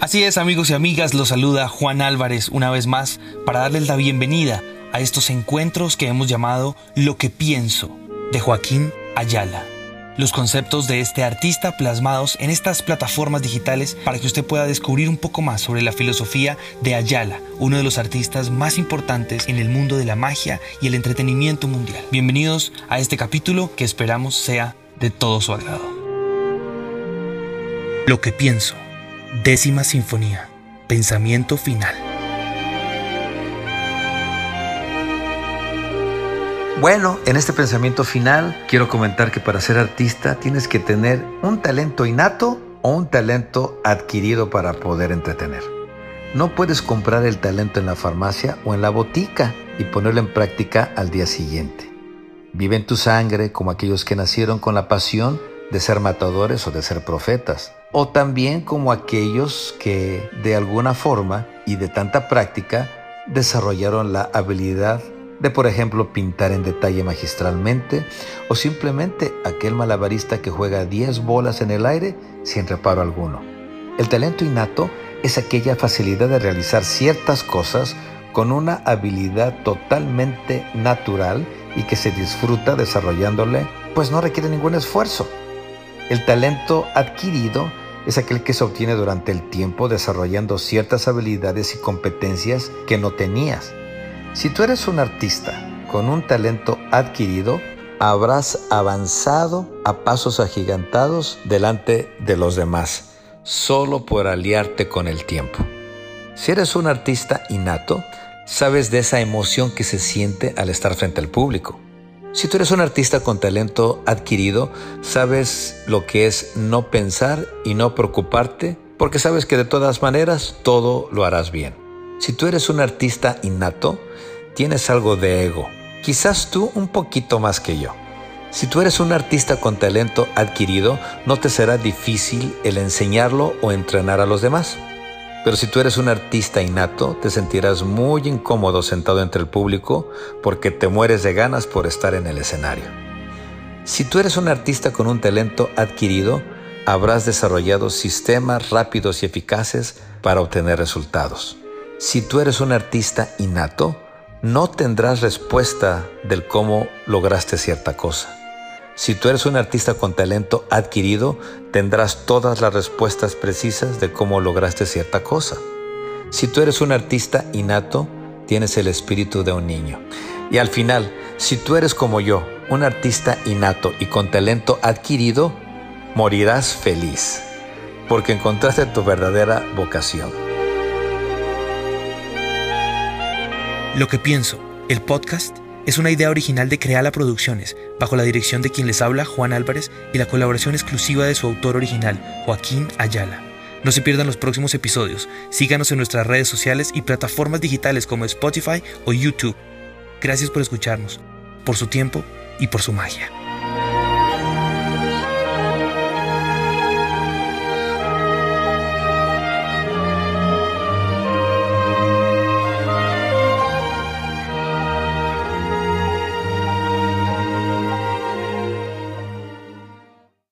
Así es amigos y amigas, los saluda Juan Álvarez una vez más para darles la bienvenida a estos encuentros que hemos llamado Lo que pienso de Joaquín Ayala. Los conceptos de este artista plasmados en estas plataformas digitales para que usted pueda descubrir un poco más sobre la filosofía de Ayala, uno de los artistas más importantes en el mundo de la magia y el entretenimiento mundial. Bienvenidos a este capítulo que esperamos sea de todo su agrado. Lo que pienso. Décima Sinfonía. Pensamiento final. Bueno, en este pensamiento final quiero comentar que para ser artista tienes que tener un talento innato o un talento adquirido para poder entretener. No puedes comprar el talento en la farmacia o en la botica y ponerlo en práctica al día siguiente. Vive en tu sangre como aquellos que nacieron con la pasión de ser matadores o de ser profetas, o también como aquellos que de alguna forma y de tanta práctica desarrollaron la habilidad de por ejemplo pintar en detalle magistralmente o simplemente aquel malabarista que juega 10 bolas en el aire sin reparo alguno. El talento innato es aquella facilidad de realizar ciertas cosas con una habilidad totalmente natural y que se disfruta desarrollándole, pues no requiere ningún esfuerzo. El talento adquirido es aquel que se obtiene durante el tiempo desarrollando ciertas habilidades y competencias que no tenías si tú eres un artista con un talento adquirido, habrás avanzado a pasos agigantados delante de los demás, solo por aliarte con el tiempo. Si eres un artista innato, sabes de esa emoción que se siente al estar frente al público. Si tú eres un artista con talento adquirido, sabes lo que es no pensar y no preocuparte, porque sabes que de todas maneras todo lo harás bien. Si tú eres un artista innato, tienes algo de ego, quizás tú un poquito más que yo. Si tú eres un artista con talento adquirido, no te será difícil el enseñarlo o entrenar a los demás. Pero si tú eres un artista innato, te sentirás muy incómodo sentado entre el público porque te mueres de ganas por estar en el escenario. Si tú eres un artista con un talento adquirido, habrás desarrollado sistemas rápidos y eficaces para obtener resultados. Si tú eres un artista innato, no tendrás respuesta del cómo lograste cierta cosa. Si tú eres un artista con talento adquirido, tendrás todas las respuestas precisas de cómo lograste cierta cosa. Si tú eres un artista innato, tienes el espíritu de un niño. Y al final, si tú eres como yo, un artista innato y con talento adquirido, morirás feliz, porque encontraste tu verdadera vocación. Lo que pienso, el podcast, es una idea original de Creala Producciones, bajo la dirección de quien les habla, Juan Álvarez, y la colaboración exclusiva de su autor original, Joaquín Ayala. No se pierdan los próximos episodios. Síganos en nuestras redes sociales y plataformas digitales como Spotify o YouTube. Gracias por escucharnos, por su tiempo y por su magia.